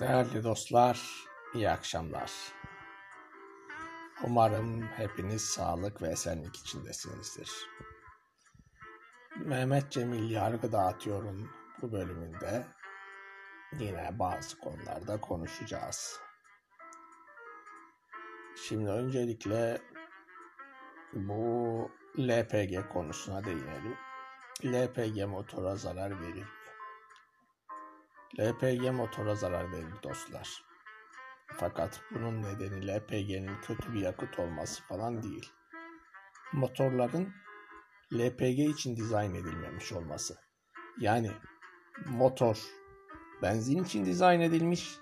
Değerli dostlar, iyi akşamlar. Umarım hepiniz sağlık ve esenlik içindesinizdir. Mehmet Cemil Yargı Dağıtıyorum bu bölümünde yine bazı konularda konuşacağız. Şimdi öncelikle bu LPG konusuna değinelim. LPG motora zarar verir? LPG motora zarar verir dostlar. Fakat bunun nedeni LPG'nin kötü bir yakıt olması falan değil. Motorların LPG için dizayn edilmemiş olması. Yani motor benzin için dizayn edilmiş.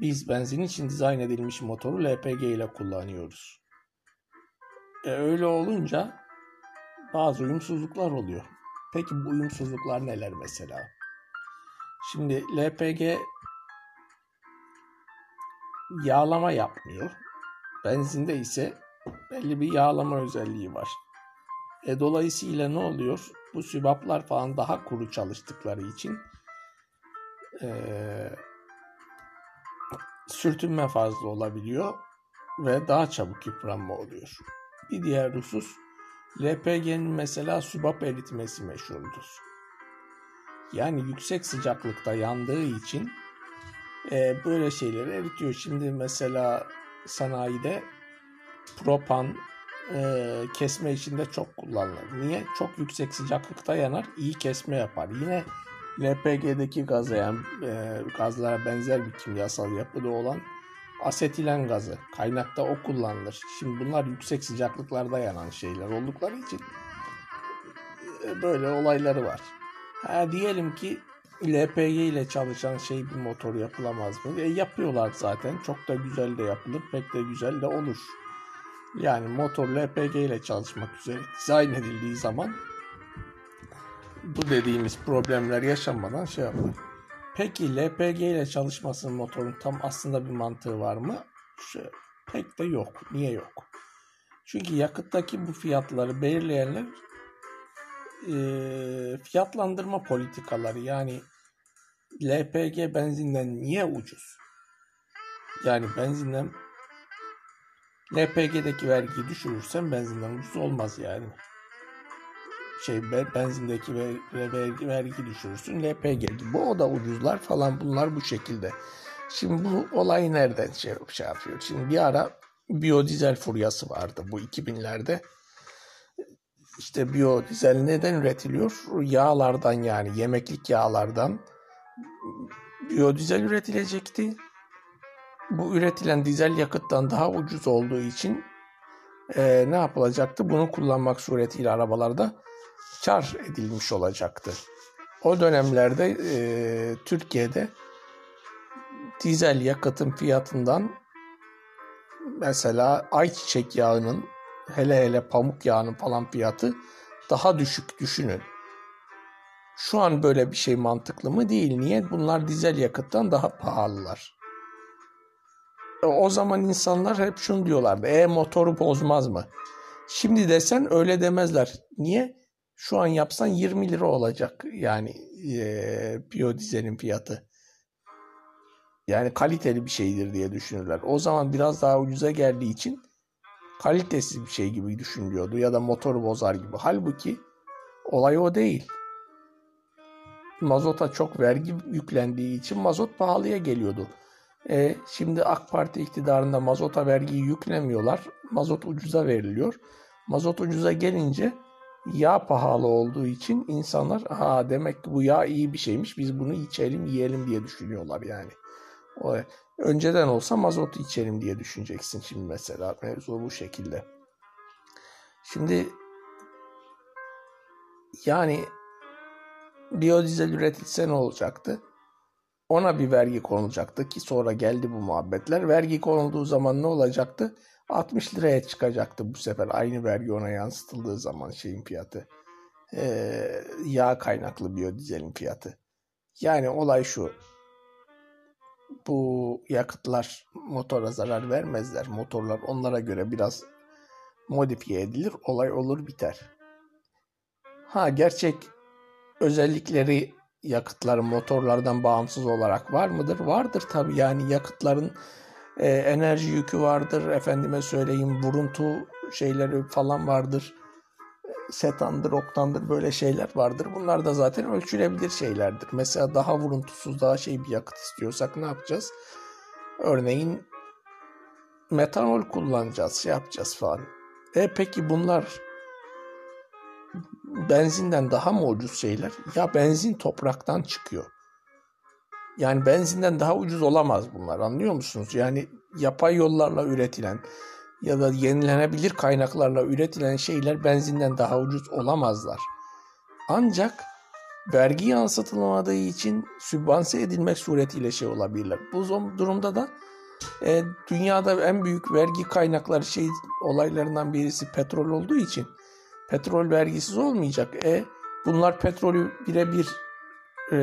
Biz benzin için dizayn edilmiş motoru LPG ile kullanıyoruz. E öyle olunca bazı uyumsuzluklar oluyor. Peki bu uyumsuzluklar neler mesela? Şimdi LPG yağlama yapmıyor. Benzinde ise belli bir yağlama özelliği var. E dolayısıyla ne oluyor? Bu sübaplar falan daha kuru çalıştıkları için e, sürtünme fazla olabiliyor ve daha çabuk yıpranma oluyor. Bir diğer husus LPG'nin mesela sübap eritmesi meşhurdur. Yani yüksek sıcaklıkta yandığı için e, böyle şeyleri eritiyor. Şimdi mesela sanayide propan e, kesme içinde çok kullanılır. Niye? Çok yüksek sıcaklıkta yanar, iyi kesme yapar. Yine LPG'deki gaza yani e, gazlara benzer bir kimyasal yapıda olan asetilen gazı kaynakta o kullanılır. Şimdi bunlar yüksek sıcaklıklarda yanan şeyler oldukları için e, böyle olayları var. Ha, diyelim ki LPG ile çalışan şey bir motor yapılamaz mı? E, yapıyorlar zaten. Çok da güzel de yapılır. Pek de güzel de olur. Yani motor LPG ile çalışmak üzere dizayn edildiği zaman bu dediğimiz problemler yaşanmadan şey yapılır. Peki LPG ile çalışmasının motorun tam aslında bir mantığı var mı? Şu, pek de yok. Niye yok? Çünkü yakıttaki bu fiyatları belirleyenler e, fiyatlandırma politikaları yani LPG benzinden niye ucuz? Yani benzinden LPG'deki vergiyi düşürürsen benzinden ucuz olmaz yani. Şey benzindeki vergi, vergi düşürürsün LPG gibi o da ucuzlar falan bunlar bu şekilde. Şimdi bu olay nereden şey, şey yapıyor? Şimdi bir ara biyodizel furyası vardı bu 2000'lerde. İşte biyodizel neden üretiliyor? Yağlardan yani yemeklik yağlardan biyodizel üretilecekti. Bu üretilen dizel yakıttan daha ucuz olduğu için e, ne yapılacaktı? Bunu kullanmak suretiyle arabalarda kar edilmiş olacaktı. O dönemlerde e, Türkiye'de dizel yakıtın fiyatından mesela ayçiçek yağının hele hele pamuk yağının falan fiyatı daha düşük düşünün. Şu an böyle bir şey mantıklı mı değil. Niye? Bunlar dizel yakıttan daha pahalılar. E, o zaman insanlar hep şunu diyorlardı. E motoru bozmaz mı? Şimdi desen öyle demezler. Niye? Şu an yapsan 20 lira olacak yani e, biyodizelin fiyatı. Yani kaliteli bir şeydir diye düşünürler. O zaman biraz daha ucuza geldiği için kalitesiz bir şey gibi düşünülüyordu ya da motoru bozar gibi. Halbuki olay o değil. Mazota çok vergi yüklendiği için mazot pahalıya geliyordu. E, şimdi AK Parti iktidarında mazota vergiyi yüklemiyorlar. Mazot ucuza veriliyor. Mazot ucuza gelince yağ pahalı olduğu için insanlar ha demek ki bu yağ iyi bir şeymiş biz bunu içelim yiyelim diye düşünüyorlar yani. O, önceden olsa mazotu içelim diye düşüneceksin şimdi mesela mevzu bu şekilde. Şimdi yani biyodizel üretilse ne olacaktı? Ona bir vergi konulacaktı ki sonra geldi bu muhabbetler. Vergi konulduğu zaman ne olacaktı? 60 liraya çıkacaktı bu sefer aynı vergi ona yansıtıldığı zaman şeyin fiyatı. Ee, yağ kaynaklı biyodizelin fiyatı. Yani olay şu. Bu yakıtlar motora zarar vermezler. Motorlar onlara göre biraz modifiye edilir. Olay olur biter. Ha gerçek özellikleri yakıtların motorlardan bağımsız olarak var mıdır? Vardır tabii yani yakıtların e, enerji yükü vardır. Efendime söyleyeyim vuruntu şeyleri falan vardır. Setandır, oktandır böyle şeyler vardır. Bunlar da zaten ölçülebilir şeylerdir. Mesela daha vuruntusuz, daha şey bir yakıt istiyorsak ne yapacağız? Örneğin metanol kullanacağız, şey yapacağız falan. E peki bunlar benzinden daha mı ucuz şeyler? Ya benzin topraktan çıkıyor. Yani benzinden daha ucuz olamaz bunlar anlıyor musunuz? Yani yapay yollarla üretilen ya da yenilenebilir kaynaklarla üretilen şeyler benzinden daha ucuz olamazlar. Ancak vergi yansıtılmadığı için sübvanse edilmek suretiyle şey olabilirler. Bu durumda da e, dünyada en büyük vergi kaynakları şey olaylarından birisi petrol olduğu için petrol vergisiz olmayacak. E bunlar petrolü birebir e,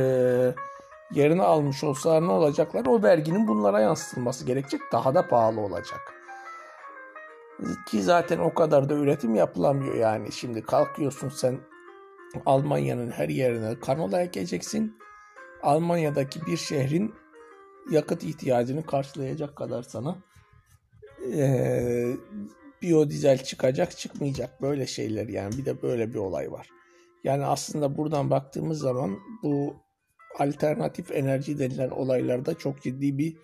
yerine almış olsalar ne olacaklar? O verginin bunlara yansıtılması gerekecek. Daha da pahalı olacak. Ki zaten o kadar da üretim yapılamıyor yani. Şimdi kalkıyorsun sen Almanya'nın her yerine kanola ekeceksin. Almanya'daki bir şehrin yakıt ihtiyacını karşılayacak kadar sana e, biyodizel çıkacak çıkmayacak böyle şeyler yani bir de böyle bir olay var. Yani aslında buradan baktığımız zaman bu alternatif enerji denilen olaylarda çok ciddi bir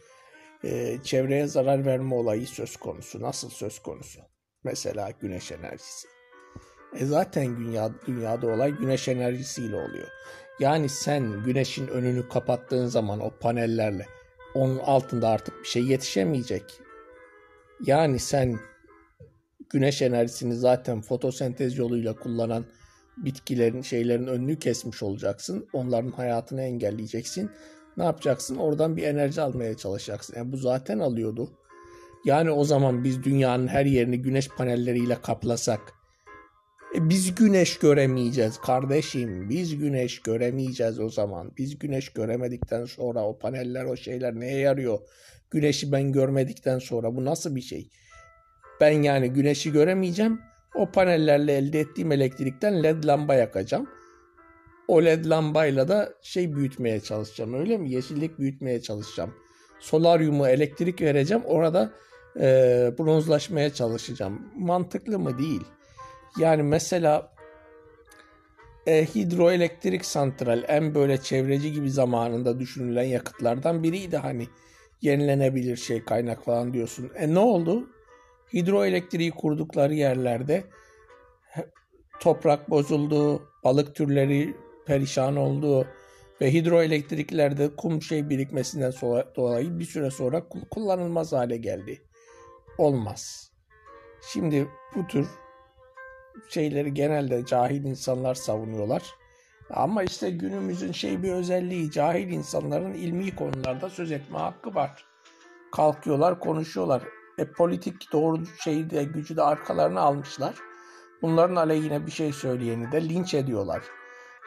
e, çevreye zarar verme olayı söz konusu. Nasıl söz konusu? Mesela güneş enerjisi. E zaten dünya, dünyada olay güneş enerjisiyle oluyor. Yani sen güneşin önünü kapattığın zaman o panellerle onun altında artık bir şey yetişemeyecek. Yani sen güneş enerjisini zaten fotosentez yoluyla kullanan bitkilerin şeylerin önünü kesmiş olacaksın. Onların hayatını engelleyeceksin. Ne yapacaksın? Oradan bir enerji almaya çalışacaksın. Yani bu zaten alıyordu. Yani o zaman biz dünyanın her yerini güneş panelleriyle kaplasak e biz güneş göremeyeceğiz kardeşim. Biz güneş göremeyeceğiz o zaman. Biz güneş göremedikten sonra o paneller o şeyler neye yarıyor? Güneşi ben görmedikten sonra bu nasıl bir şey? Ben yani güneşi göremeyeceğim. O panellerle elde ettiğim elektrikten led lamba yakacağım. O led lambayla da şey büyütmeye çalışacağım öyle mi? Yeşillik büyütmeye çalışacağım. Solaryumu elektrik vereceğim. Orada e, bronzlaşmaya çalışacağım. Mantıklı mı? Değil. Yani mesela e, hidroelektrik santral en böyle çevreci gibi zamanında düşünülen yakıtlardan biriydi hani yenilenebilir şey kaynak falan diyorsun. E ne oldu? Hidroelektriği kurdukları yerlerde toprak bozuldu, balık türleri perişan oldu ve hidroelektriklerde kum şey birikmesinden dolayı bir süre sonra kullanılmaz hale geldi. Olmaz. Şimdi bu tür şeyleri genelde cahil insanlar savunuyorlar. Ama işte günümüzün şey bir özelliği cahil insanların ilmi konularda söz etme hakkı var. Kalkıyorlar, konuşuyorlar. E politik doğru şeyi de gücü de arkalarına almışlar. Bunların aleyhine bir şey söyleyeni de linç ediyorlar.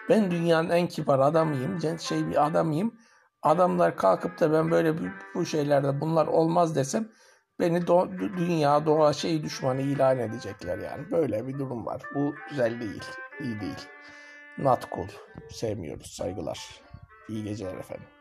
Ben dünyanın en kibar adamıyım, şey bir adamıyım. Adamlar kalkıp da ben böyle bu şeylerde bunlar olmaz desem beni do dünya doğa şey düşmanı ilan edecekler yani. Böyle bir durum var. Bu güzel değil. iyi değil. Not cool. Sevmiyoruz. Saygılar. İyi geceler efendim.